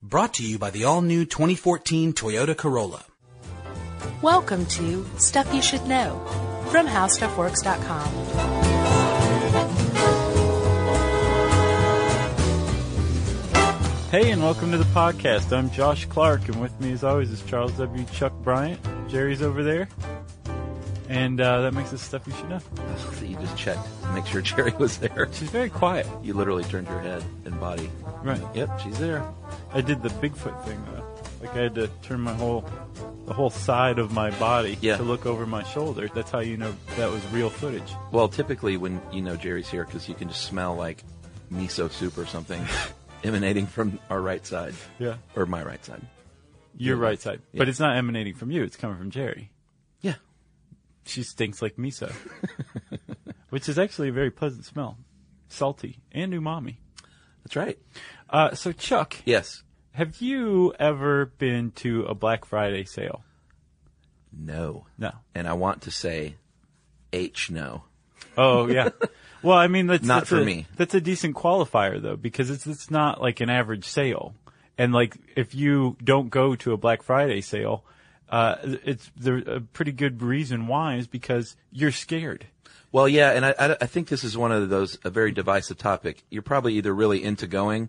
Brought to you by the all-new 2014 Toyota Corolla. Welcome to Stuff You Should Know from HowStuffWorks.com. Hey, and welcome to the podcast. I'm Josh Clark, and with me, as always, is Charles W. Chuck Bryant. Jerry's over there. And uh, that makes us stuff you should know. So you just checked to make sure Jerry was there. She's very quiet. You literally turned your head and body. Right. Yep, she's there. I did the Bigfoot thing, though. Like, I had to turn my whole, the whole side of my body Yeah. to look over my shoulder. That's how you know that was real footage. Well, typically when you know Jerry's here, because you can just smell like miso soup or something emanating from our right side. Yeah. Or my right side. Your right side. Yeah. But it's not emanating from you, it's coming from Jerry. She stinks like miso, which is actually a very pleasant smell. Salty and umami. That's right. Uh, so, Chuck, Yes. have you ever been to a Black Friday sale? No. No. And I want to say H no. Oh, yeah. well, I mean, that's Not that's for a, me. That's a decent qualifier, though, because it's it's not like an average sale. And like, if you don't go to a Black Friday sale, uh, it's a pretty good reason why is because you're scared. Well, yeah, and I, I, I think this is one of those, a very divisive topic. You're probably either really into going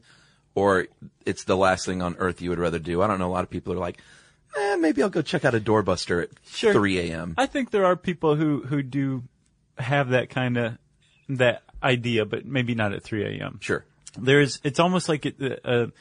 or it's the last thing on earth you would rather do. I don't know. A lot of people are like, eh, maybe I'll go check out a doorbuster at Sure. 3 a.m. I think there are people who who do have that kind of that idea, but maybe not at 3 a.m. Sure. there's it's almost like it, a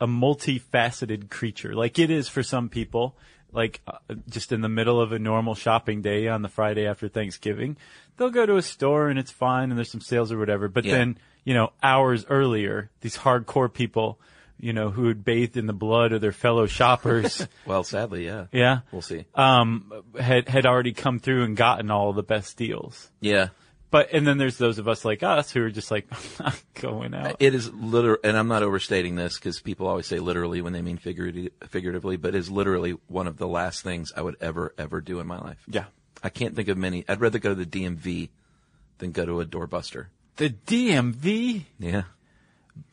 a multifaceted creature like it is for some people like uh, just in the middle of a normal shopping day on the Friday after Thanksgiving they'll go to a store and it's fine and there's some sales or whatever but Yeah. then you know hours earlier these hardcore people you know who had bathed in the blood of their fellow shoppers Well, sadly, yeah. yeah We'll see. um had had already come through and gotten all the best deals Yeah. But and then there's those of us like us who are just like I'm not going out It is literal, and I'm not overstating this because people always say literally when they mean figurative, figuratively, but is literally one of the last things I would ever, ever do in my life. yeah I can't think of many. I'd rather go to the DMV than go to a doorbuster. the DMV Yeah.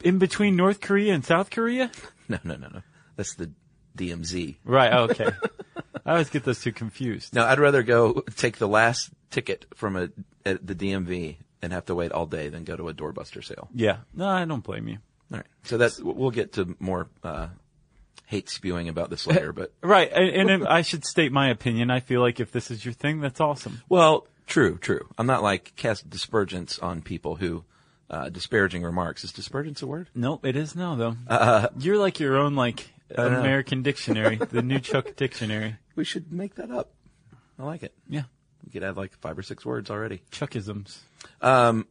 in between North Korea and South Korea? No, no, no, no. That's the DMZ. Right, okay. I always get those two confused. No, I'd rather go take the last ticket from a, at the DMV and have to wait all day than go to a doorbuster sale. Yeah. No, I don't blame you. All right. So that's, we'll get to more, uh, hate spewing about this later, but Right, and, and I should state my opinion. I feel like if this is your thing, that's awesome. Well, true, true. I'm not like cast dispergence on people who uh, disparaging remarks. Is dispergence a word? Nope, it is no though. You're like your own like. American dictionary, the new Chuck dictionary. We should make that up. I like it. Yeah, We could add like five or six words already. Chuckisms. Um,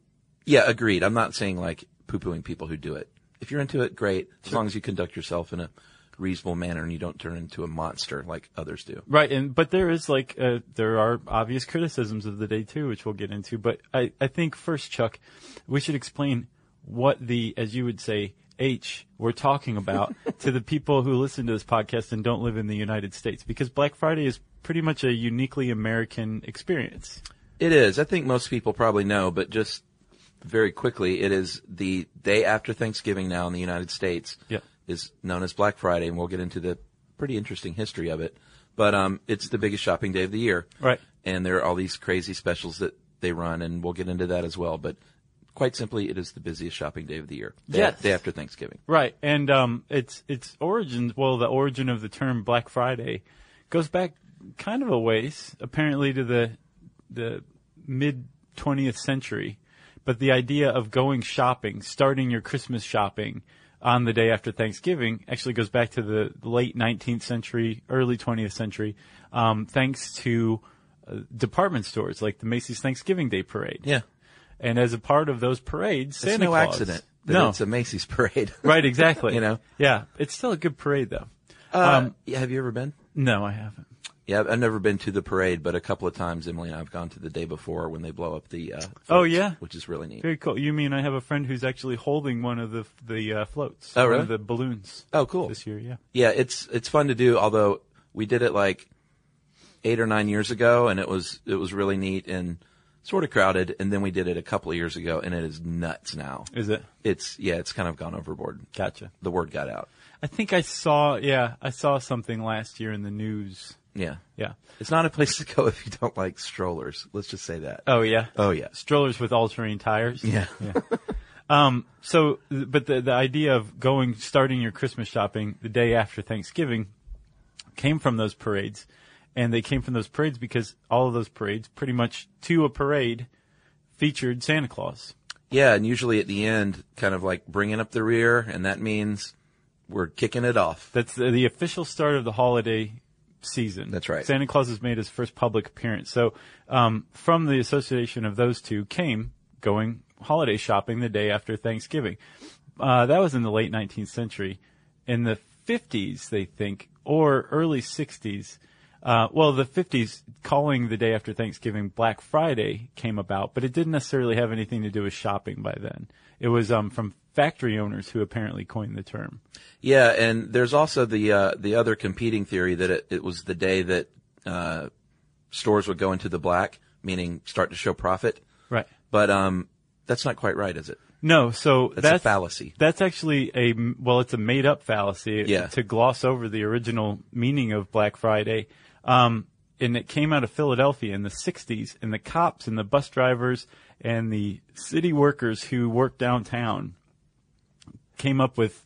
yeah, agreed. I'm not saying like poo-pooing people who do it. If you're into it, great. As long as you conduct yourself in a reasonable manner and you don't turn into a monster like others do. Right, and but there is like uh, there are obvious criticisms of the day too, which we'll get into. But I I think first, Chuck, we should explain what the as you would say H we're talking about to the people who listen to this podcast and don't live in the United States, because Black Friday is pretty much a uniquely American experience. It is. I think most people probably know, but just very quickly, it is the day after Thanksgiving now in the United States. Yeah. Is known as Black Friday, and we'll get into the pretty interesting history of it. But um, it's the biggest shopping day of the year. Right. And there are all these crazy specials that they run, and we'll get into that as well. But quite simply, it is the busiest shopping day of the year. Day, Yes. day after Thanksgiving. Right, and um, its its origins. Well, the origin of the term Black Friday goes back kind of a ways, apparently to the the mid 20th century. But the idea of going shopping, starting your Christmas shopping on the day after Thanksgiving, actually goes back to the late 19th century, early 20th century, um, thanks to uh, department stores like the Macy's Thanksgiving Day Parade. Yeah. And as a part of those parades, It's Santa no Claus. accident that no, it's a Macy's parade. Right, exactly. You know? Yeah, it's still a good parade though. um, yeah, have you ever been? No, I haven't. Yeah, I've never been to the parade, but a couple of times Emily and I have gone to the day before when they blow up the. Uh, Oh, yeah? which is really neat. Very cool. You mean I have a friend who's actually holding one of the the uh, floats? Oh, One really? of the balloons. Oh, cool. This year, yeah. Yeah, it's it's fun to do. Although we did it like eight or nine years ago, and it was it was really neat and sort of crowded. And then we did it a couple of years ago, and it is nuts now. Is it? It's yeah, it's kind of gone overboard. Gotcha. The word got out. I think I saw. Yeah, I saw something last year in the news. Yeah. Yeah. It's not a place to go if you don't like strollers. Let's just say that. Oh yeah. Oh, yeah. Strollers with all-terrain tires. Yeah. Um, so, but the the idea of going starting your Christmas shopping the day after Thanksgiving came from those parades, and they came from those parades because all of those parades, pretty much to a parade, featured Santa Claus. Yeah, and usually at the end, kind of like bringing up the rear, and that means we're kicking it off. That's the, the official start of the holiday season. That's right. Santa Claus has made his first public appearance. So, um, from the association of those two came going holiday shopping the day after Thanksgiving. Uh, that was in the late 19th century. In the 50s, they think, or early 60s, uh, well, the 50s, calling the day after Thanksgiving Black Friday came about, but it didn't necessarily have anything to do with shopping by then. It was um, from factory owners who apparently coined the term. Yeah, and there's also the uh, the other competing theory that it, it was the day that uh, stores would go into the black, meaning start to show profit. Right. But um, that's not quite right, is it? No, so That's, that's, a fallacy. That's actually a well, it's a made up fallacy Yeah. to gloss over the original meaning of Black Friday. Um, and it came out of Philadelphia in the 60s, and the cops and the bus drivers and the city workers who worked downtown came up with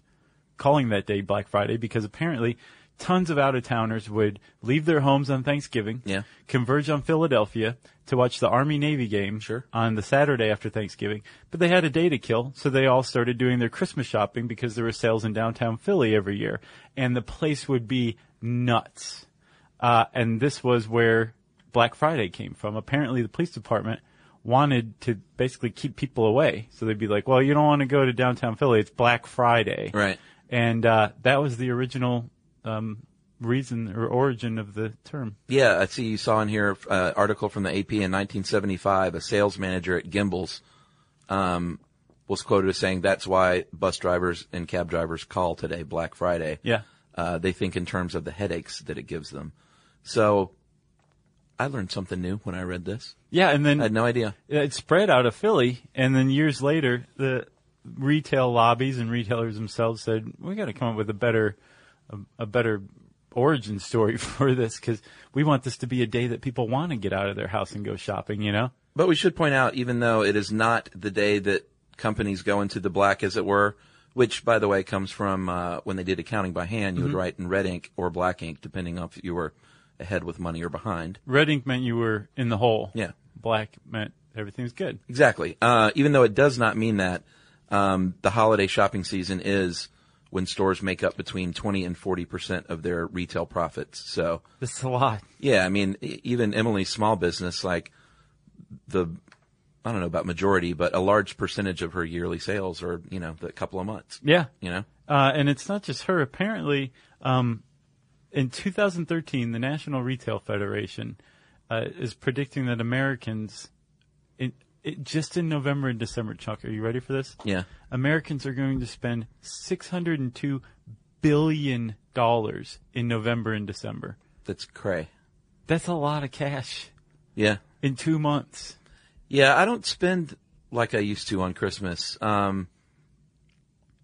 calling that day Black Friday because apparently tons of out of towners would leave their homes on Thanksgiving, Yeah. converge on Philadelphia to watch the Army Navy game Sure. on the Saturday after Thanksgiving. But they had a day to kill, so they all started doing their Christmas shopping because there were sales in downtown Philly every year. And the place would be nuts. Uh, and this was where Black Friday came from. Apparently the police department wanted to basically keep people away. So they'd be like, well, you don't want to go to downtown Philly. It's Black Friday. Right. And, uh, that was the original, um, reason or origin of the term. Yeah, I see you saw in here uh, article from the AP in 1975. A sales manager at Gimbels um, was quoted as saying that's why bus drivers and cab drivers call today Black Friday. Yeah. Uh, they think in terms of the headaches that it gives them. So I learned something new when I read this. Yeah. And then I had no idea. it spread out of Philly, and then years later, the retail lobbies and retailers themselves said, "We got to come up with a better, a, a better origin story for this because we want this to be a day that people want to get out of their house and go shopping." You know? But we should point out, even though it is not the day that companies go into the black, as it were, which, by the way, comes from uh, when they did accounting by hand, you would write in red ink or black ink, depending on if you were ahead with money or behind. Red ink meant you were in the hole. Yeah. Black meant everything's good. Exactly. Uh, even though it does not mean that, um, the holiday shopping season is when stores make up between 20 and 40 percent of their retail profits. So, That's a lot. yeah, I mean, even Emily's small business, like the, I don't know about majority, but a large percentage of her yearly sales are, you know, the couple of months. Yeah. You know? Uh, and it's not just her. Apparently, um, in 2013, the National Retail Federation uh, is predicting that Americans, in, it, just in November and December, Chuck, are you ready for this? Yeah. Americans are going to spend 602 billion dollars in November and December. That's cray. That's a lot of cash Yeah. in two months. Yeah, I don't spend like I used to on Christmas. Um,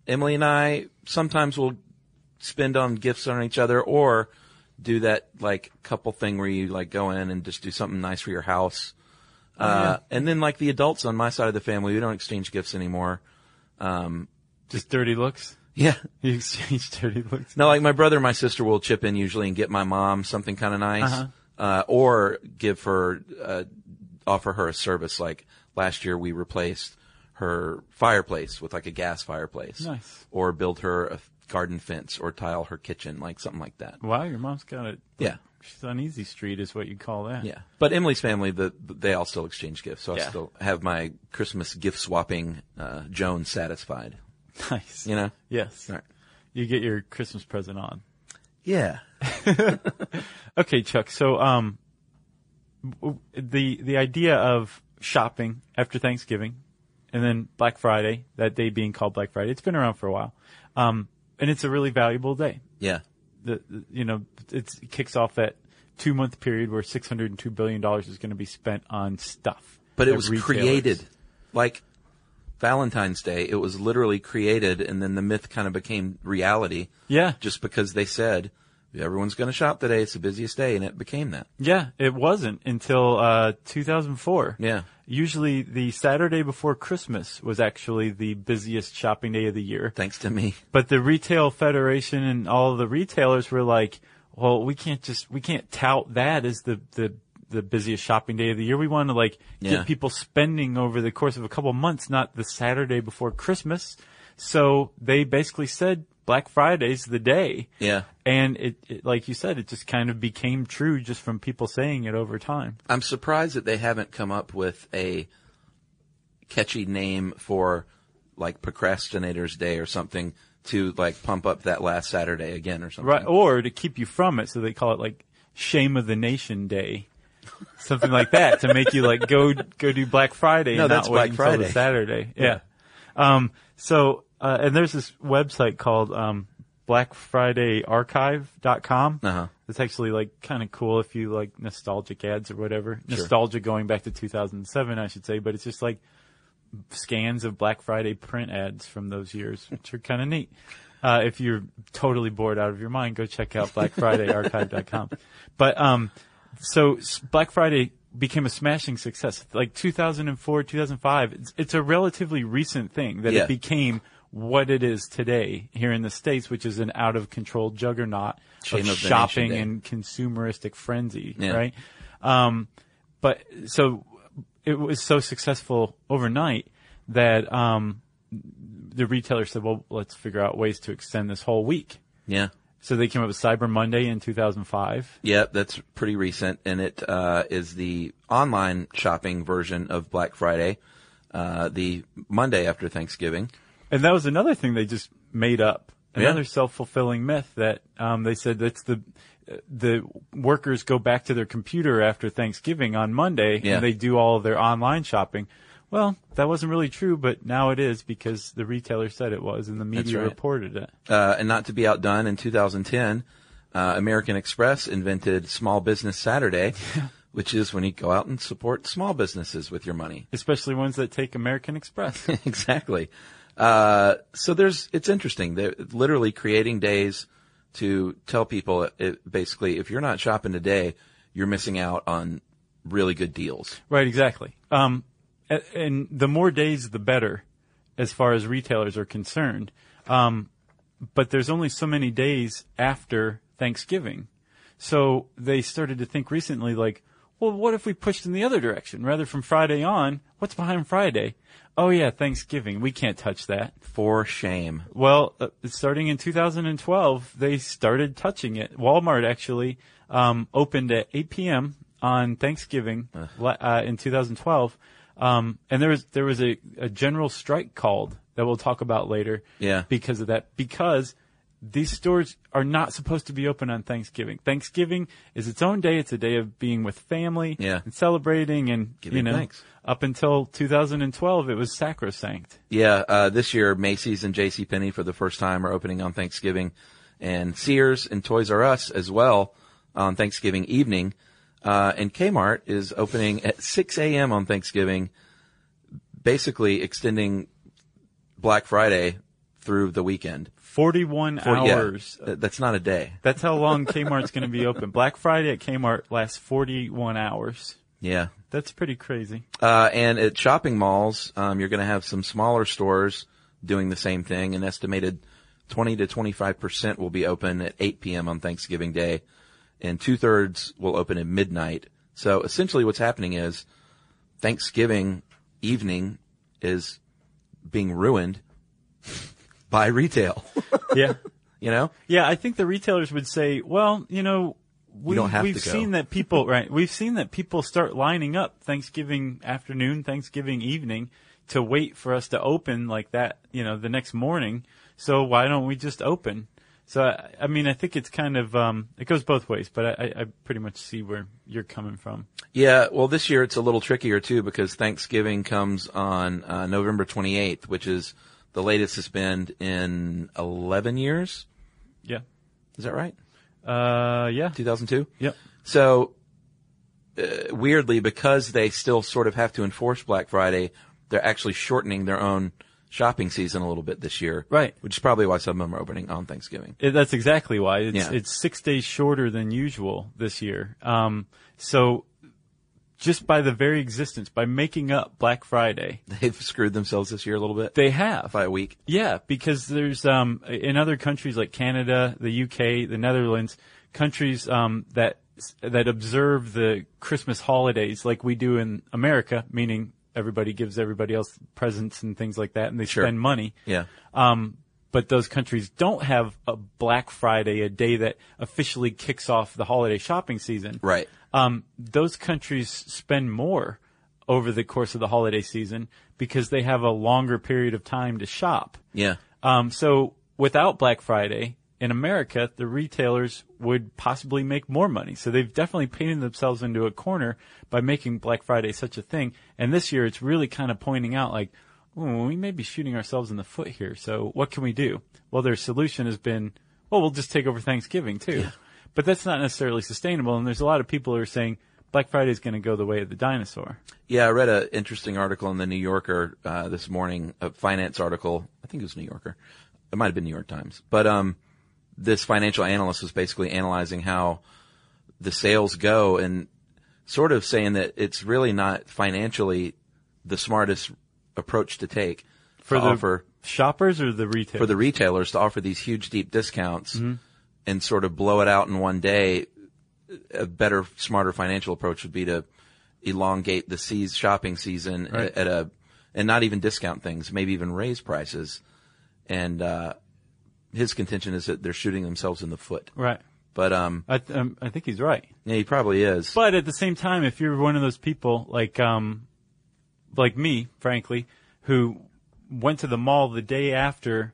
Emily and I sometimes will spend on gifts on each other or do that like couple thing where you like go in and just do something nice for your house. Uh, and then like the adults on my side of the family, we don't exchange gifts anymore. Just dirty looks. Yeah. You exchange dirty looks. No, like my brother and my sister will chip in usually and get my mom something kind of nice, Uh-huh. uh, or give her, uh, offer her a service. Like last year, we replaced her fireplace with like a gas fireplace, Nice. or build her a garden fence, or tile her kitchen, like something like that. Wow, your mom's got it. Yeah, She's on Easy Street, is what you call that. yeah. But Emily's family, the, they all still exchange gifts, so I still have my Christmas gift swapping uh, Jones satisfied. Nice. You know? Yes. Right. You get your Christmas present on. Yeah. Okay, Chuck. So, um, the the idea of shopping after Thanksgiving, and then Black Friday, that day being called Black Friday, it's been around for a while, um, and it's a really valuable day. Yeah. The, the- you know it's, it kicks off that two month period where six hundred and two billion dollars is going to be spent on stuff. But it was retailers. created like Valentine's Day. It was literally created, and then the myth kind of became reality. Yeah. Just because they said everyone's going to shop today, it's the busiest day, and it became that. Yeah, it wasn't until uh, 2004. Yeah. Usually the Saturday before Christmas was actually the busiest shopping day of the year. Thanks to me. But the retail federation and all the retailers were like, well, we can't just, we can't tout that as the, the, the busiest shopping day of the year. We want to like Yeah. get people spending over the course of a couple months, not the Saturday before Christmas. So they basically said Black Friday's the day. Yeah. And it, it, like you said, it just kind of became true just from people saying it over time. I'm surprised that they haven't come up with a catchy name for like Procrastinators Day or something to like pump up that last Saturday again or something. Right. Or to keep you from it. So they call it like Shame of the Nation Day. Something like that to make you like go, go do Black Friday No, and that's not wait Black Friday. Saturday. Yeah. Um, so, uh, and there's this website called, um, blackfridayarchive.com. Uh-huh. It's actually like kind of cool if you like nostalgic ads or whatever. Nostalgia going back to 2007, I should say, but it's just like scans of Black Friday print ads from those years, which are kind of neat. Uh, if you're totally bored out of your mind, go check out blackfridayarchive.com. But, um, so Black Friday became a smashing success. Like 2004, 2005, it's, it's a relatively recent thing that Yeah. it became what it is today here in the States, which is an out of control juggernaut Shame of of shopping and consumeristic frenzy, Yeah. right? Um, but so it was so successful overnight that um, the retailer said, "Well, let's figure out ways to extend this whole week." Yeah. So they came up with Cyber Monday in 2005. Yeah, that's pretty recent, and it uh, is the online shopping version of Black Friday, uh, the Monday after Thanksgiving. And that was another thing they just made up. Yeah. Another self-fulfilling myth that um, they said that's the the workers go back to their computer after Thanksgiving on Monday Yeah. and they do all of their online shopping. Well, that wasn't really true, but now it is because the retailer said it was and the media right. reported it. Uh, and not to be outdone, in 2010, uh, American Express invented Small Business Saturday, which is when you go out and support small businesses with your money. Especially ones that take American Express. exactly. Uh, so there's, it's interesting. They're literally creating days to tell people it, it, basically, if you're not shopping today, you're missing out on really good deals. Right, exactly. Um, and the more days, the better, as far as retailers are concerned. Um, but there's only so many days after Thanksgiving. So they started to think recently, like, well, what if we pushed in the other direction? Rather from Friday on, what's behind Friday? Oh yeah, Thanksgiving. We can't touch that. For shame. Well, uh, starting in 2012, they started touching it. Walmart actually um, opened at 8 p.m. on Thanksgiving uh, in 2012, um, and there was there was a, a general strike called that we'll talk about later. Yeah. because of that. Because these stores are not supposed to be open on Thanksgiving. Thanksgiving is its own day. It's a day of being with family Yeah. and celebrating, and Giving you know, thanks. up until 2012, it was sacrosanct. Yeah, uh, this year Macy's and J.C. Penney for the first time are opening on Thanksgiving, and Sears and Toys R Us as well on Thanksgiving evening. Uh, and Kmart is opening at 6 a.m. on Thanksgiving, basically extending Black Friday through the weekend. 41 For- yeah, hours th- that's not a day. That's how long Kmart's going to be open. Black Friday at Kmart lasts 41 hours. Yeah. That's pretty crazy. Uh, and at shopping malls, um, you're going to have some smaller stores doing the same thing. An estimated 20 to 25 percent will be open at 8 p.m. on Thanksgiving Day, and two thirds will open at midnight. So essentially, what's happening is Thanksgiving evening is being ruined by retail. Yeah. you know? Yeah, I think the retailers would say, well, you know, we, don't have we've seen that people, right, we've seen that people start lining up Thanksgiving afternoon, Thanksgiving evening to wait for us to open like that, you know, the next morning. So why don't we just open? So, I, I mean, I think it's kind of, um, it goes both ways, but I, I I pretty much see where you're coming from. Yeah, well, this year it's a little trickier too because Thanksgiving comes on uh, November 28th, which is the latest it's been in 11 years. Yeah. Is that right? Uh, yeah. 2002? Yep. So, uh, weirdly, because they still sort of have to enforce Black Friday, they're actually shortening their own shopping season a little bit this year. Right. Which is probably why some of them are opening on Thanksgiving. It, that's exactly why it's Yeah. it's six days shorter than usual this year. Um, so just by the very existence, by making up Black Friday, They've screwed themselves this year a little bit they have. by a week. Yeah, because there's um, in other countries like Canada, the UK, the Netherlands, countries um, that that observe the Christmas holidays like we do in America, meaning everybody gives everybody else presents and things like that, and they Sure. spend money. Yeah. Um, but those countries don't have a Black Friday, a day that officially kicks off the holiday shopping season. Right. Um, those countries spend more over the course of the holiday season because they have a longer period of time to shop. Yeah. Um, so without Black Friday in America, the retailers would possibly make more money. So they've definitely painted themselves into a corner by making Black Friday such a thing. And this year, it's really kind of pointing out like, "Ooh, we may be shooting ourselves in the foot here. So what can we do? Well, their solution has been, well, we'll just take over Thanksgiving too. But that's not necessarily sustainable. And there's a lot of people who are saying Black Friday is going to go the way of the dinosaur. Yeah, I read an interesting article in the New Yorker uh, this morning, a finance article. I think it was New Yorker. It might have been New York Times. But um, this financial analyst was basically analyzing how the sales go and sort of saying that it's really not financially the smartest approach to take For to the offer shoppers or the retailers? for the retailers to offer these huge deep discounts Mm-hmm. And sort of blow it out in one day. A better, smarter financial approach would be to elongate the seas shopping season Right. at, at a, and not even discount things, maybe even raise prices. And, uh, his contention is that they're shooting themselves in the foot. right. But, um, I, th- um, I think he's right. yeah, he probably is. But at the same time, if you're one of those people like um, like me, frankly, who went to the mall the day after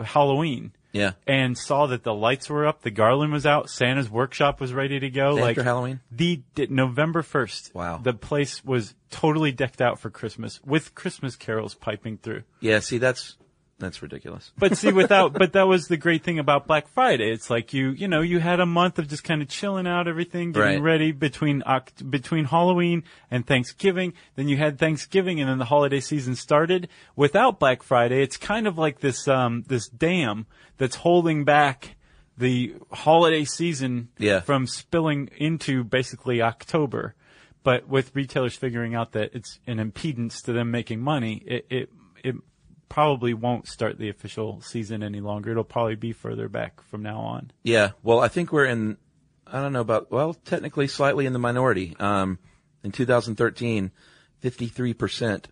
Halloween yeah. and saw that the lights were up, the garland was out, Santa's workshop was ready to go, like after Halloween? the November first. Wow. the place was totally decked out for Christmas with Christmas carols piping through. Yeah. See, that's, that's ridiculous. But see, without, but that was the great thing about Black Friday. It's like you, you know, you had a month of just kind of chilling out, everything, getting Right. ready between Oct- between Halloween and Thanksgiving. Then you had Thanksgiving, and then the holiday season started. Without Black Friday, it's kind of like this um, this dam that's holding back the holiday season Yeah. from spilling into basically October. But with retailers figuring out that it's an impedance to them making money, it it, it probably won't start the official season any longer. It'll probably be further back from now on. Yeah. Well, I think we're in, I don't know about, well, technically slightly in the minority. Um, in 2013, 53%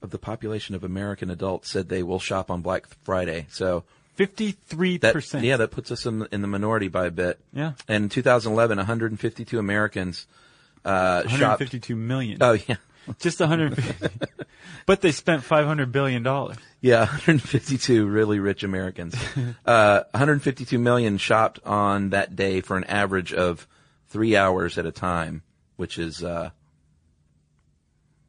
of the population of American adults said they will shop on Black Friday. So Fifty-three that, percent. yeah, that puts us in, in the minority by a bit. Yeah. And in 2011, 152 Americans, uh, One hundred shopped. fifty-two million. Oh, yeah. Just one hundred fifty. but they spent five hundred billion dollars. Yeah, 152 really rich Americans. uh, 152 million shopped on that day for an average of three hours at a time, which is, uh,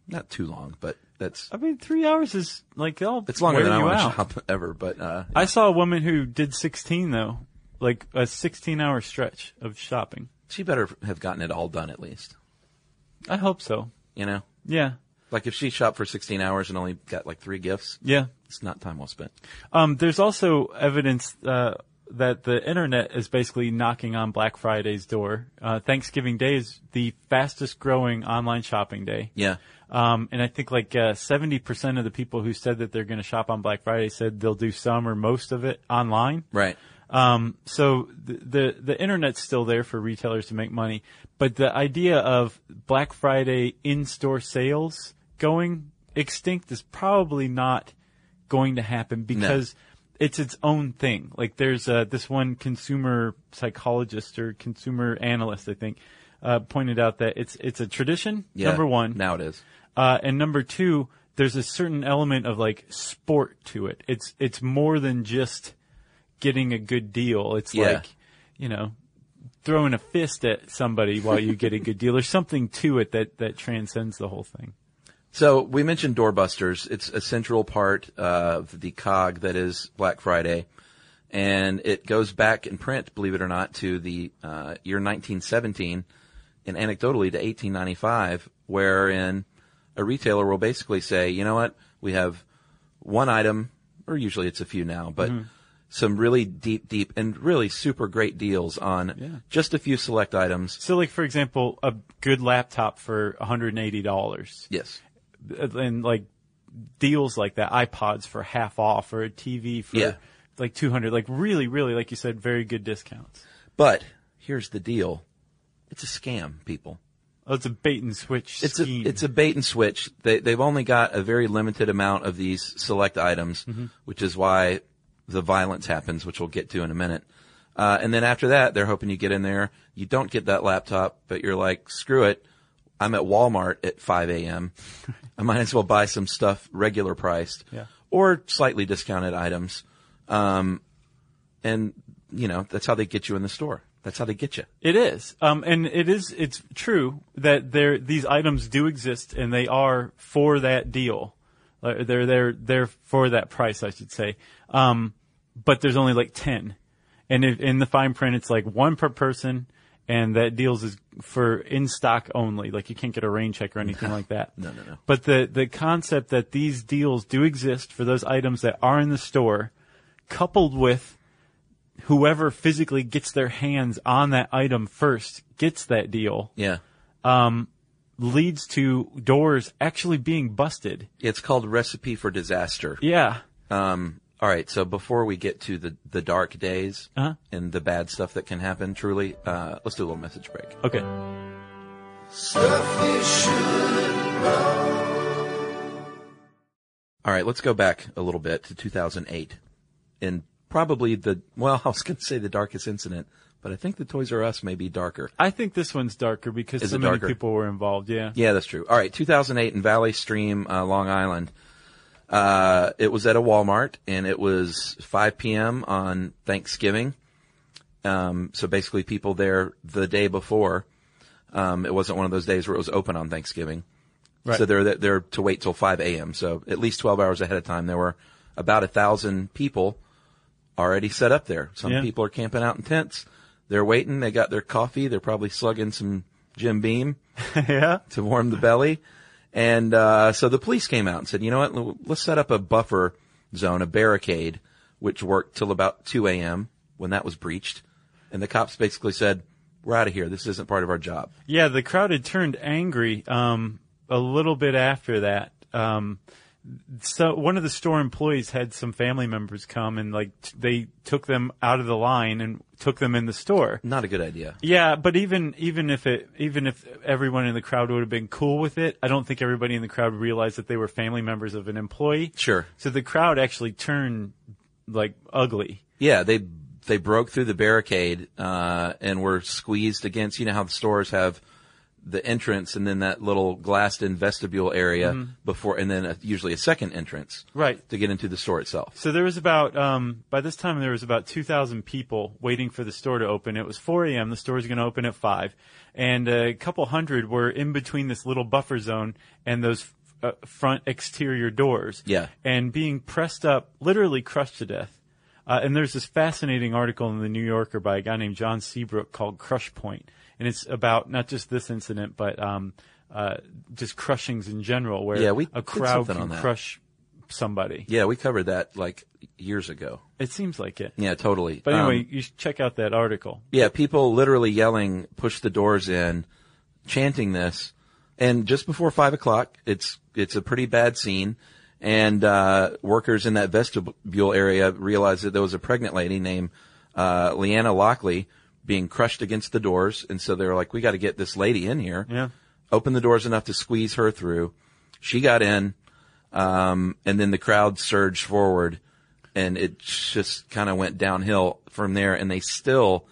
not too long, but that's, I mean, three hours is like it's longer than I you want to shop ever, but, uh, I saw a woman who did sixteen though, like a sixteen-hour stretch of shopping. she better have gotten it all done at least, I hope so. you know? Yeah, Like if she shopped for 16 hours and only got like three gifts, yeah. it's not time well spent. Um, there's also evidence uh, that the internet is basically knocking on Black Friday's door. Uh, Thanksgiving Day is the fastest growing online shopping day. Yeah. Um, and I think like uh, 70% of the people who said that they're going to shop on Black Friday said they'll do some or most of it online. Right. Um, so the, the the internet's still there for retailers to make money, but the idea of Black Friday in-store sales going extinct is probably not going to happen because it's its own thing. Like there's uh, this one consumer psychologist or consumer analyst, I think, uh, pointed out that it's it's a tradition. Yeah. Number one, Now it is. uh, and number two, there's a certain element of like sport to it. It's it's more than just getting a good deal. It's Yeah. like, you know, throwing a fist at somebody while you get a good deal. There's something to it that that transcends the whole thing. So we mentioned doorbusters. It's a central part of the cog that is Black Friday, and it goes back in print, believe it or not, to the uh, year 1917, and anecdotally to 1895, wherein a retailer will basically say, you know what, we have one item, or usually it's a few now, but some really deep, deep, and really super great deals on Yeah. just a few select items. So, like for example, a good laptop for one hundred and eighty dollars, Yes. and like deals like that, iPods for half off, or a TV for Yeah. like two hundred. Like really, really, like you said, very good discounts. But here's the deal. It's a scam, people. Oh, it's a bait and switch It's a, scheme. it's a bait and switch. They, they've only got a very limited amount of these select items, Mm-hmm. which is why the violence happens, which we'll get to in a minute. Uh, and then after that, they're hoping you get in there. You don't get that laptop, but you're like, screw it. I'm at Walmart at 5 a.m. I might as well buy some stuff regular priced Yeah. or slightly discounted items. Um, and you know, that's how they get you in the store. That's how they get you. It is, um, and it is. It's true that there these items do exist, and they are for that deal. They're they're they're for that price, I should say. Um, but there's only like ten, and if, in the fine print, it's like one per person, and that deals is for in stock only. Like you can't get a rain check or anything like that. No, no, no. But the the concept that these deals do exist for those items that are in the store, coupled with whoever physically gets their hands on that item first gets that deal Yeah. Leads to doors actually being busted. It's called Recipe for Disaster. Yeah. Um, all right. So before we get to the, the dark days Uh-huh. and the bad stuff that can happen, truly, uh, let's do a little message break. Okay. All right. Let's go back a little bit to 2008 and probably the, well, I was going to say the darkest incident, but I think the Toys R Us may be darker. I think this one's darker because Is so it many darker? people were involved. Yeah. Yeah, that's true. All right, 2008 in Valley Stream, uh, Long Island. Uh, it was at a Walmart, and it was 5 p.m. on Thanksgiving. Um, so basically, people there the day before. Um, it wasn't one of those days where it was open on Thanksgiving. Right. So they're there to wait till 5 a.m. So at least 12 hours ahead of time. There were about a thousand people already set up there. Some Yeah. people are camping out in tents. They're waiting. They got their coffee. They're probably slugging some Jim Beam yeah. to warm the belly. And uh, so the police came out and said, you know what, let's set up a buffer zone, a barricade, which worked till about 2 a.m. when that was breached. And the cops basically said, we're out of here. This isn't part of our job. Yeah. The crowd had turned angry um, a little bit after that. Um, so one of the store employees had some family members come and like t- they took them out of the line and took them in the store. Not a good idea. Yeah, but even even if it even if everyone in the crowd would have been cool with it, I don't think everybody in the crowd realized that they were family members of an employee. Sure. So the crowd actually turned like ugly. Yeah, they they broke through the barricade uh, and were squeezed against. You know how the stores have the entrance and then that little glassed-in vestibule area before, and then a, usually a second entrance Right. to get into the store itself. So there was about um, by this time there was about two thousand people waiting for the store to open. It was four a.m. The store was going to open at five, and a couple hundred were in between this little buffer zone and those uh, front exterior doors. Yeah. and being pressed up, literally crushed to death. Uh, and there's this fascinating article in the New Yorker by a guy named John Seabrook called Crush Point, and it's about not just this incident, but um, uh, just crushings in general, where Yeah, we a crowd can crush somebody. Yeah, we covered that like years ago. It seems like it. Yeah, totally. But anyway, Um, you should check out that article. yeah, people literally yelling, push the doors in, chanting this. And just before five o'clock, it's, it's a pretty bad scene. And, uh, workers in that vestibule area realized that there was a pregnant lady named, uh, Leana Lockley being crushed against the doors. And so they were like, we got to get this lady in here. Yeah. Open the doors enough to squeeze her through. She got in. Um, and then the crowd surged forward and it just kind of went downhill from there. And they still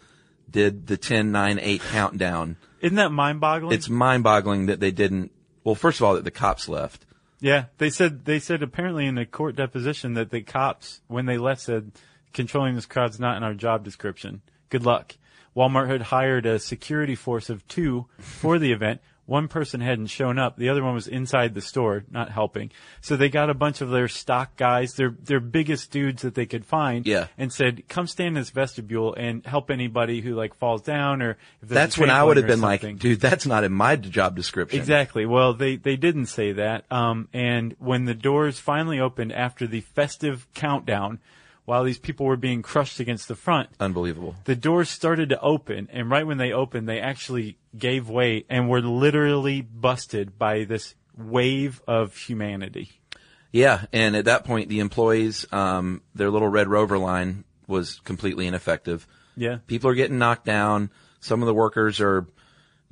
did the 10, 9, 8 countdown. Isn't that mind boggling? It's mind boggling that they didn't, well, first of all, that the cops left. yeah. They said they said apparently in a court deposition that the cops when they left said controlling this crowd's not in our job description. Good luck. Walmart had hired a security force of two for the event, One person hadn't shown up. The other one was inside the store, not helping. So they got a bunch of their stock guys, their their biggest dudes that they could find, Yeah. and said, "Come stand in this vestibule and help anybody who like falls down or if That's when I would have been like, dude, that's not in my job description. Exactly. Well, they, they didn't say that. Um, and when the doors finally opened after the festive countdown, while these people were being crushed against the front, Unbelievable. the doors started to open. And right when they opened, they actually gave way and were literally busted by this wave of humanity. Yeah, and at that point, the employees, um, their little Red Rover line was completely ineffective. Yeah. People are getting knocked down. Some of the workers are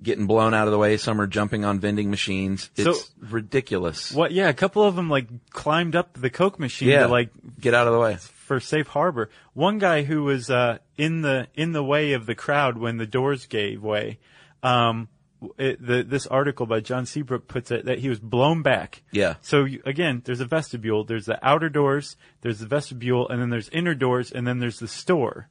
getting blown out of the way. Some are jumping on vending machines. So- It's ridiculous. What? Yeah. A couple of them like climbed up the Coke machine Yeah, to like get out of the way. For safe harbor. One guy who was uh, in the in the way of the crowd when the doors gave way. Um, it, the, this article by John Seabrook puts it that he was blown back. Yeah. So you, again, there's a vestibule. There's the outer doors. There's the vestibule, and then there's inner doors, and then there's the store.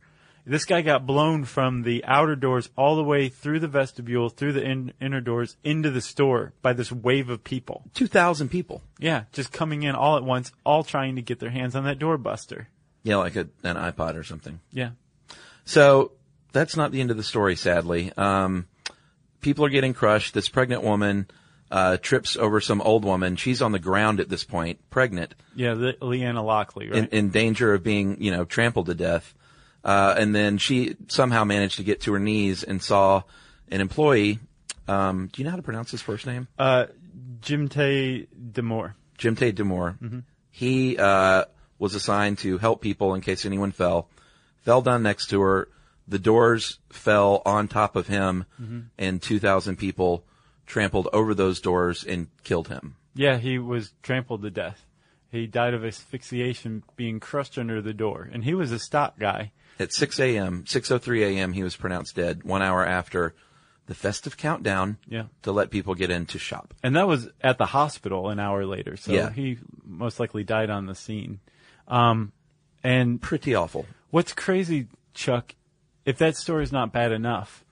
This guy got blown from the outer doors all the way through the vestibule, through the in, inner doors, into the store by this wave of people. Two thousand people. Yeah, just coming in all at once, all trying to get their hands on that doorbuster. Yeah, like a, an iPod or something. Yeah. So that's not the end of the story, sadly. Um, people are getting crushed. This pregnant woman uh, trips over some old woman. She's on the ground at this point, pregnant, Yeah, Le- Leana Lockley, right? in, in danger of being, you know, trampled to death. Uh, and then she somehow managed to get to her knees and saw an employee. Um, do you know how to pronounce his first name? uh, Jim Tay Damour. Jim Tate Damour. He uh, was assigned to help people in case anyone fell. Fell down next to her. The doors fell on top of him, mm-hmm. and 2,000 people trampled over those doors and killed him. Yeah, he was trampled to death. He died of asphyxiation being crushed under the door. And he was a stock guy. At 6 a.m., 6:03 a.m., he was pronounced dead. One hour after the festive countdown Yeah. to let people get in to shop. And that was at the hospital an hour later. So Yeah. he most likely died on the scene. Um, and Pretty awful. what's crazy, Chuck, if that story's not bad enough,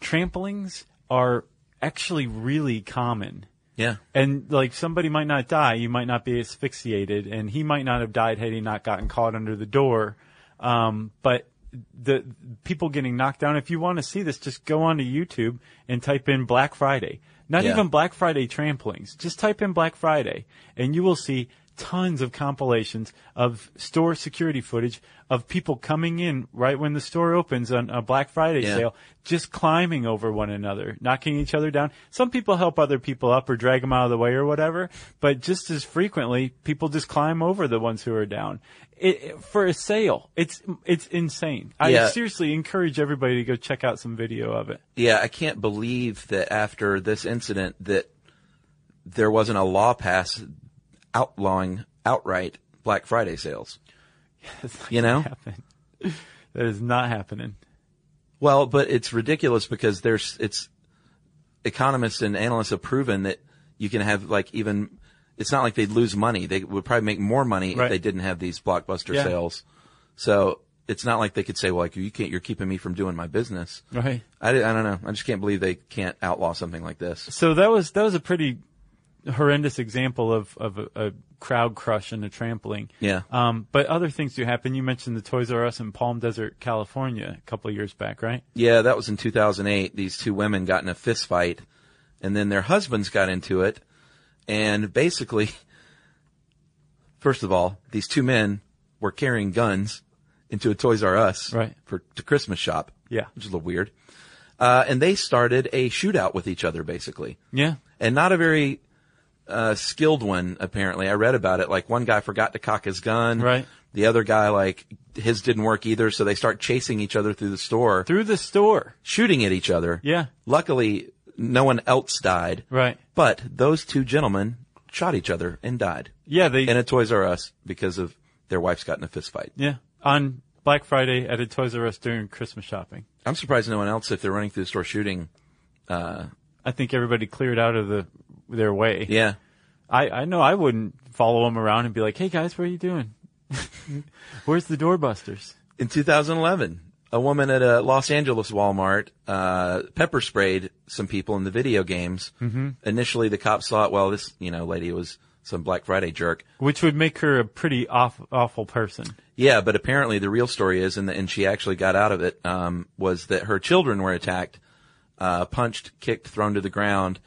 tramplings are actually really common. Yeah. And like somebody might not die, you might not be asphyxiated, and he might not have died had he not gotten caught under the door. Um, but the people getting knocked down. If you want to see this, just go onto YouTube and type in Black Friday. Not Yeah. even Black Friday tramplings. Just type in Black Friday, and you will see tons of compilations of store security footage of people coming in right when the store opens on a Black Friday Yeah. sale, just climbing over one another, knocking each other down. Some people help other people up or drag them out of the way or whatever, but just as frequently, people just climb over the ones who are down. It, for a sale, it's it's insane. I Yeah. seriously encourage everybody to go check out some video of it. Yeah, I can't believe that after this incident that there wasn't a law passed outlawing outright Black Friday sales. Not You know? happen. that is not happening. Well, but it's ridiculous because there's it's economists and analysts have proven that you can have like even it's not like they'd lose money. They would probably make more money Right. if they didn't have these blockbuster Yeah. sales. So it's not like they could say, well, like you can't, you're keeping me from doing my business. Right. I, I don't know. I just can't believe they can't outlaw something like this. So that was that was a pretty horrendous example of of a, a crowd crush and a trampling. Yeah. Um, but other things do happen. You mentioned the Toys R Us in Palm Desert, California, a couple of years back, right? Yeah, that was in 2008. These two women got in a fist fight, and then their husbands got into it, and basically, first of all, these two men were carrying guns into a Toys R Us Right. for to Christmas shop. Yeah. which is a little weird. Uh, and they started a shootout with each other, basically, Yeah. and not a very uh, skilled one. Apparently, I read about it. Like one guy forgot to cock his gun. Right. The other guy, like his didn't work either, so they start chasing each other through the store Through the store. shooting at each other. Yeah. Luckily, no one else died. Right. But those two gentlemen shot each other and died Yeah. They. in a Toys R Us because of their wives got in a fist fight. yeah. On Black Friday at a Toys R Us during Christmas shopping. I'm surprised no one else, if they're running through the store shooting. Uh I think everybody cleared out of the their way. Yeah. I, I know I wouldn't follow them around and be like, "Hey guys, what are you doing? Where's the doorbusters?" In 2011, a woman at a Los Angeles Walmart uh, pepper sprayed some people in the video games. Mm-hmm. Initially, the cops thought, well, this you know lady was some Black Friday jerk. Which would make her a pretty off, awful person. Yeah, but apparently the real story is, and, the, and she actually got out of it, um, was that her children were attacked, uh, punched, kicked, thrown to the ground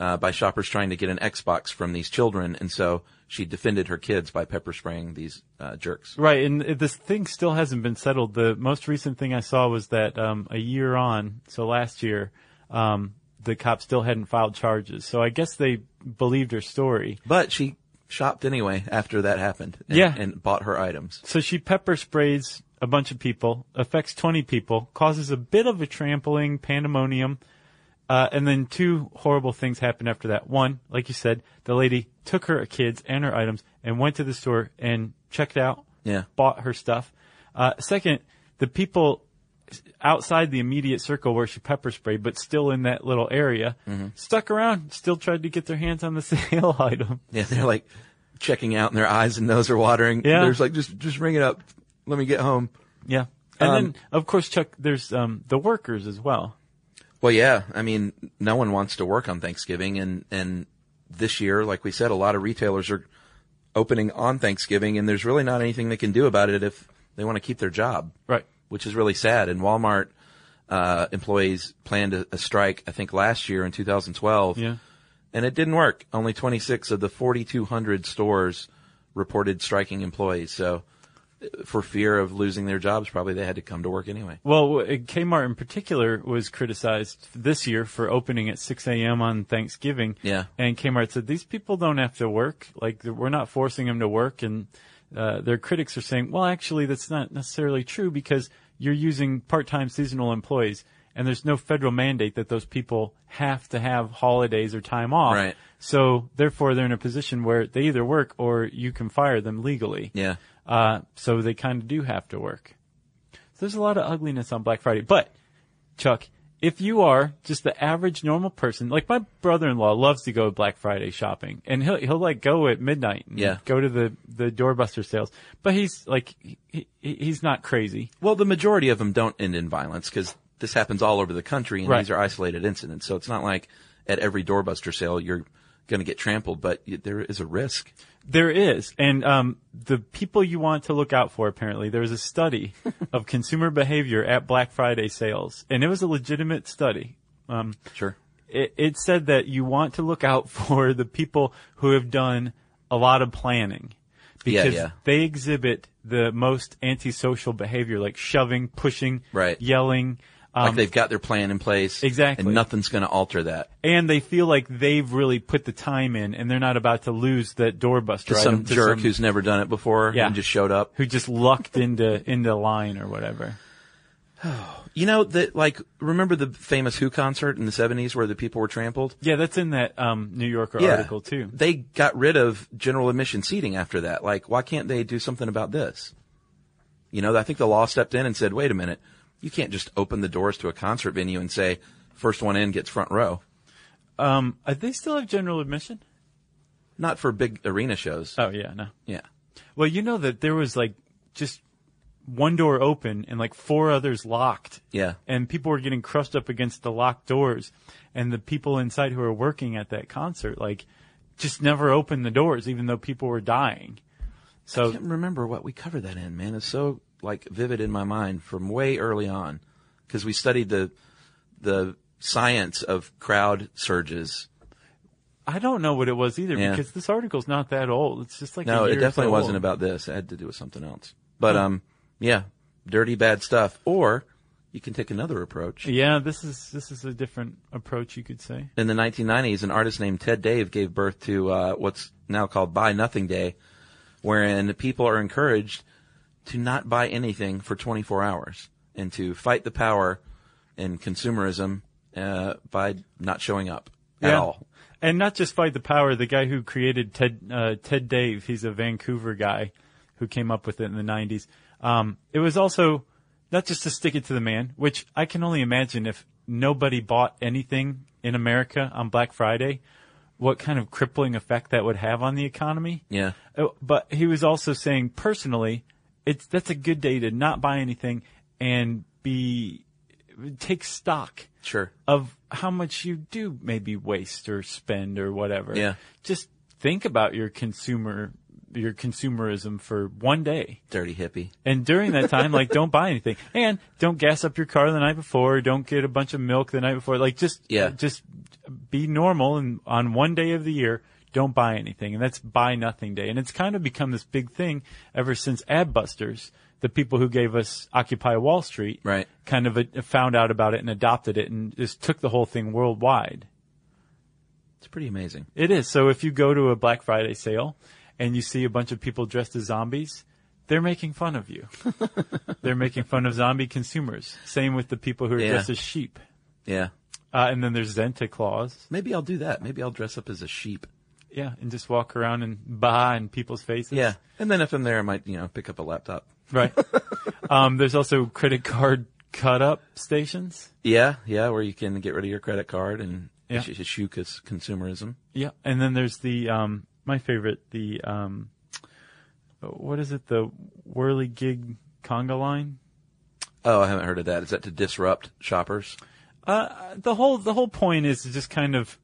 uh, by shoppers trying to get an Xbox from these children, and so she defended her kids by pepper spraying these uh, jerks. Right, and this thing still hasn't been settled. The most recent thing I saw was that um, a year on, so last year, um, the cops still hadn't filed charges. So I guess they believed her story. But she shopped anyway after that happened. And, Yeah. and bought her items. So she pepper sprays a bunch of people, affects 20 people, causes a bit of a trampling, pandemonium, uh, and then two horrible things happened after that. One, like you said, the lady took her kids and her items and went to the store and checked out, Yeah. bought her stuff. Uh, second, the people outside the immediate circle where she pepper sprayed, but still in that little area, stuck around, still tried to get their hands on the sale item. Yeah, they're like checking out, and their eyes and nose are watering. Yeah. There's like just just ring it up. Let me get home. Yeah. And Um, then, of course, Chuck, there's um, the workers as well. Well, yeah. I mean, no one wants to work on Thanksgiving, and and this year, like we said, a lot of retailers are opening on Thanksgiving, and there's really not anything they can do about it if they want to keep their job, Right. which is really sad. And Walmart uh, employees planned a, a strike, I think, last year in 2012. Yeah. And it didn't work. Only 26 of the 4,200 stores reported striking employees. So, for fear of losing their jobs, probably they had to come to work anyway. Well, Kmart in particular was criticized this year for opening at 6 a.m. on Thanksgiving. Yeah. And Kmart said, these people don't have to work. Like, we're not forcing them to work. And uh, their critics are saying, well, actually, that's not necessarily true because you're using part-time seasonal employees. And there's no federal mandate that those people have to have holidays or time off. Right. So, therefore, they're in a position where they either work or you can fire them legally. Yeah. Uh, so they kind of do have to work. So there's a lot of ugliness on Black Friday. But, Chuck, if you are just the average normal person, like my brother-in-law loves to go Black Friday shopping and he'll, he'll like go at midnight and Yeah. go to the, the doorbuster sales. But he's like, he, he- he's not crazy. Well, the majority of them don't end in violence because this happens all over the country, and Right. these are isolated incidents. So it's not like at every doorbuster sale you're going to get trampled, but there is a risk. There is. And um, the people you want to look out for, apparently, there was a study of consumer behavior at Black Friday sales. And it was a legitimate study. Um, Sure. it, it said that you want to look out for the people who have done a lot of planning Yeah, because yeah. they exhibit the most antisocial behavior, like shoving, pushing, Right. yelling. Um, like they've got their plan in place, Exactly. and nothing's going to alter that. and they feel like they've really put the time in, and they're not about to lose that doorbuster To some to jerk some- who's never done it before Yeah. and just showed up. who just lucked into into line or whatever. You know that, like, remember the famous Who concert in the '70s where the people were trampled? Yeah, that's in that um, New Yorker article too. They got rid of general admission seating after that. Like, why can't they do something about this? You know, I think the law stepped in and said, wait a minute, you can't just open the doors to a concert venue and say, first one in gets front row. Um, they still have general admission? Not for big arena shows. Oh yeah, no. Yeah. Well, you know that there was like just one door open and like four others locked. Yeah. And people were getting crushed up against the locked doors. And the people inside who were working at that concert, like, just never opened the doors, even though people were dying. So I can't remember what we covered that in, man. It's so, like, vivid in my mind from way early on. Because we studied the, the science of crowd surges. I don't know what it was either Yeah. because this article's not that old. It's just like No, a it definitely so wasn't old. about this. It had to do with something else. But, um, yeah, dirty, bad stuff. Or you can take another approach. Yeah, this is this is a different approach, you could say. In the 1990s, an artist named Ted Dave gave birth to uh, what's now called Buy Nothing Day, wherein people are encouraged to not buy anything for 24 hours and to fight the power and consumerism uh, by not showing up at all. And not just fight the power. The guy who created Ted uh, Ted Dave, he's a Vancouver guy who came up with it in the '90s. Um, it was also not just to stick it to the man, which I can only imagine if nobody bought anything in America on Black Friday, what kind of crippling effect that would have on the economy. Yeah. Oh, But he was also saying personally, it's that's a good day to not buy anything and be take stock Sure. of how much you do maybe waste or spend or whatever. Yeah. Just think about your consumer your consumerism for one day. Dirty hippie. And during that time, like, don't buy anything. And don't gas up your car the night before. Don't get a bunch of milk the night before. Like, just, Yeah. just be normal. And on one day of the year, don't buy anything. And that's buy nothing day. And it's kind of become this big thing ever since Adbusters, the people who gave us Occupy Wall Street, Right. kind of uh, found out about it and adopted it and just took the whole thing worldwide. It's pretty amazing. It is. So if you go to a Black Friday sale and you see a bunch of people dressed as zombies, they're making fun of you. they're making fun of zombie consumers. Same with the people who are Yeah. dressed as sheep. Yeah. Uh, and then there's Santa Claus. Maybe I'll do that. Maybe I'll dress up as a sheep. Yeah, and just walk around and bah in people's faces. Yeah. And then if I'm there, I might, you know, pick up a laptop. Right. um, there's also credit card cut up stations. Yeah. Yeah. Where you can get rid of your credit card and Yeah. cons- consumerism. Yeah. And then there's the, um, my favorite, the, um, what is it? The Whirly Gig Conga line? Oh, I haven't heard of that. Is that to disrupt shoppers? Uh, the whole the whole point is to just kind of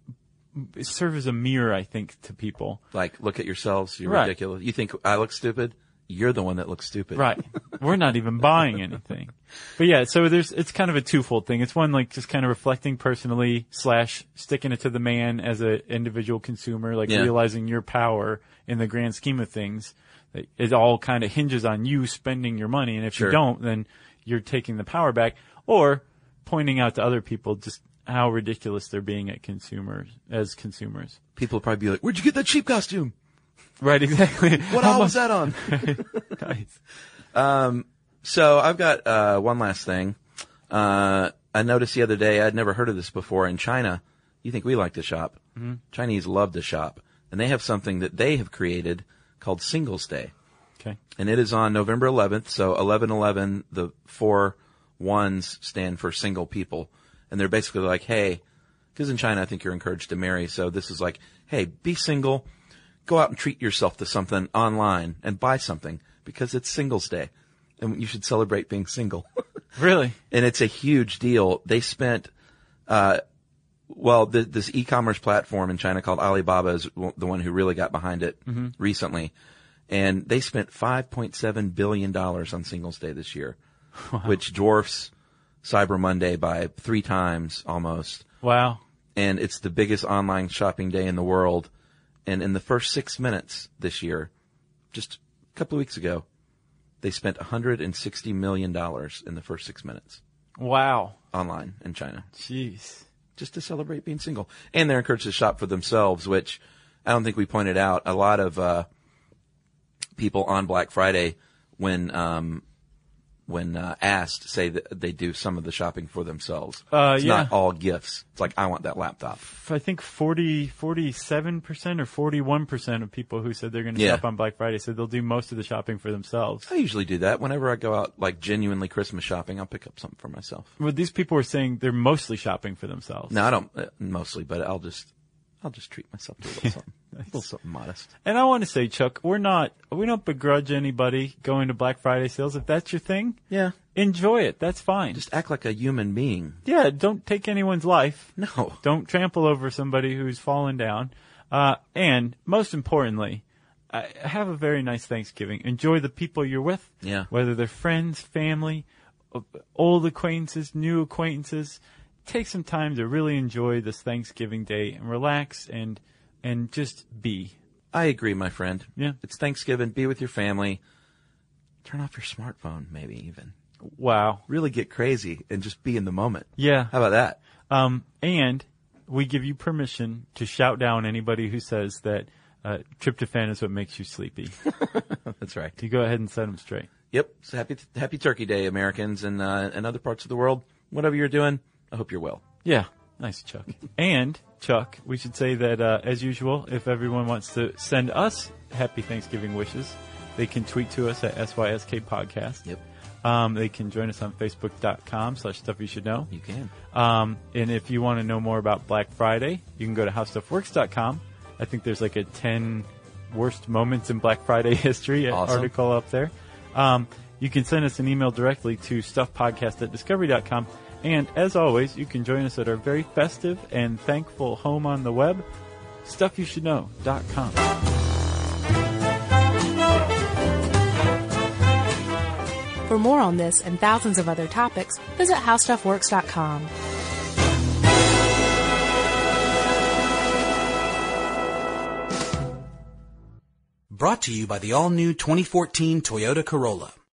serve as a mirror, I think, to people. Like, look at yourselves. You're Right. ridiculous. You think I look stupid? You're the one that looks stupid. Right. We're not even buying anything. But yeah, so there's it's kind of a twofold thing. It's one like just kind of reflecting personally slash sticking it to the man as an individual consumer, like Yeah. realizing your power in the grand scheme of things. That It all kind of hinges on you spending your money, and if Sure. you don't, then you're taking the power back, or pointing out to other people just how ridiculous they're being at consumers as consumers. People will probably be like, "Where'd you get that cheap costume? Right, exactly. What aisle was that on?" Nice. So I've got uh, one last thing. Uh, I noticed the other day I'd never heard of this before in China. You think we like to shop? Mm-hmm. Chinese love to shop, and they have something that they have created called Singles Day, Okay. and it is on November 11th. So 1111, the four ones stand for single people, and they're basically like, hey, because in China I think you're encouraged to marry. So this is like, hey, be single, go out and treat yourself to something online and buy something because it's Singles Day, and you should celebrate being single. Really? and it's a huge deal. They spent, uh, well, the, this e-commerce platform in China called Alibaba is the one who really got behind it recently, and they spent 5.7 billion dollars on Singles Day this year, which dwarfs Cyber Monday by three times almost. Wow. And it's the biggest online shopping day in the world. And in the first six minutes this year, just a couple of weeks ago, they spent 160 million dollars in the first six minutes Wow. online in China Jeez. just to celebrate being single. And they're encouraged to shop for themselves, which I don't think we pointed out. A lot of uh, people on Black Friday, when um, when uh, asked, say that they do some of the shopping for themselves. Uh, it's yeah. not all gifts. It's like I want that laptop. I think 40, 47% or 41% of people who said they're going to Yeah. shop on Black Friday said they'll do most of the shopping for themselves. I usually do that whenever I go out like genuinely Christmas shopping. I'll pick up something for myself. Well, these people were saying they're mostly shopping for themselves. No, I don't uh, mostly, but I'll just I'll just treat myself to a little something, a little something modest. And I want to say, Chuck, we're not, we don't begrudge anybody going to Black Friday sales. If that's your thing, Yeah, enjoy it. That's fine. just act like a human being. yeah, don't take anyone's life. No. Don't trample over somebody who's fallen down. Uh, and most importantly, uh, have a very nice Thanksgiving. Enjoy the people you're with. Yeah. Whether they're friends, family, old acquaintances, new acquaintances. Take some time to really enjoy this Thanksgiving day and relax and, and just be. I agree, my friend. Yeah. It's Thanksgiving. Be with your family. Turn off your smartphone, maybe even. Wow. Really get crazy and just be in the moment. Yeah. How about that? Um, and we give you permission to shout down anybody who says that uh, tryptophan is what makes you sleepy. That's right. you go ahead and set them straight. Yep. So happy Happy Turkey Day, Americans, and uh, and other parts of the world. Whatever you're doing, I hope you're well. Yeah, nice, Chuck. and Chuck, we should say that uh, as usual, if everyone wants to send us happy Thanksgiving wishes, they can tweet to us at SYSK Podcast. Yep. Um, they can join us on Facebook.com slash Stuff You Should Know. You can. Um, and if you want to know more about Black Friday, you can go to HowStuffWorks.com. I think there's like a 10 worst moments in Black Friday history Awesome. article up there. Um, You can send us an email directly to stuffpodcast at discovery.com. And as always, you can join us at our very festive and thankful home on the web, stuffyoushouldknow.com. For more on this and thousands of other topics, visit howstuffworks.com. Brought to you by the all-new 2014 Toyota Corolla.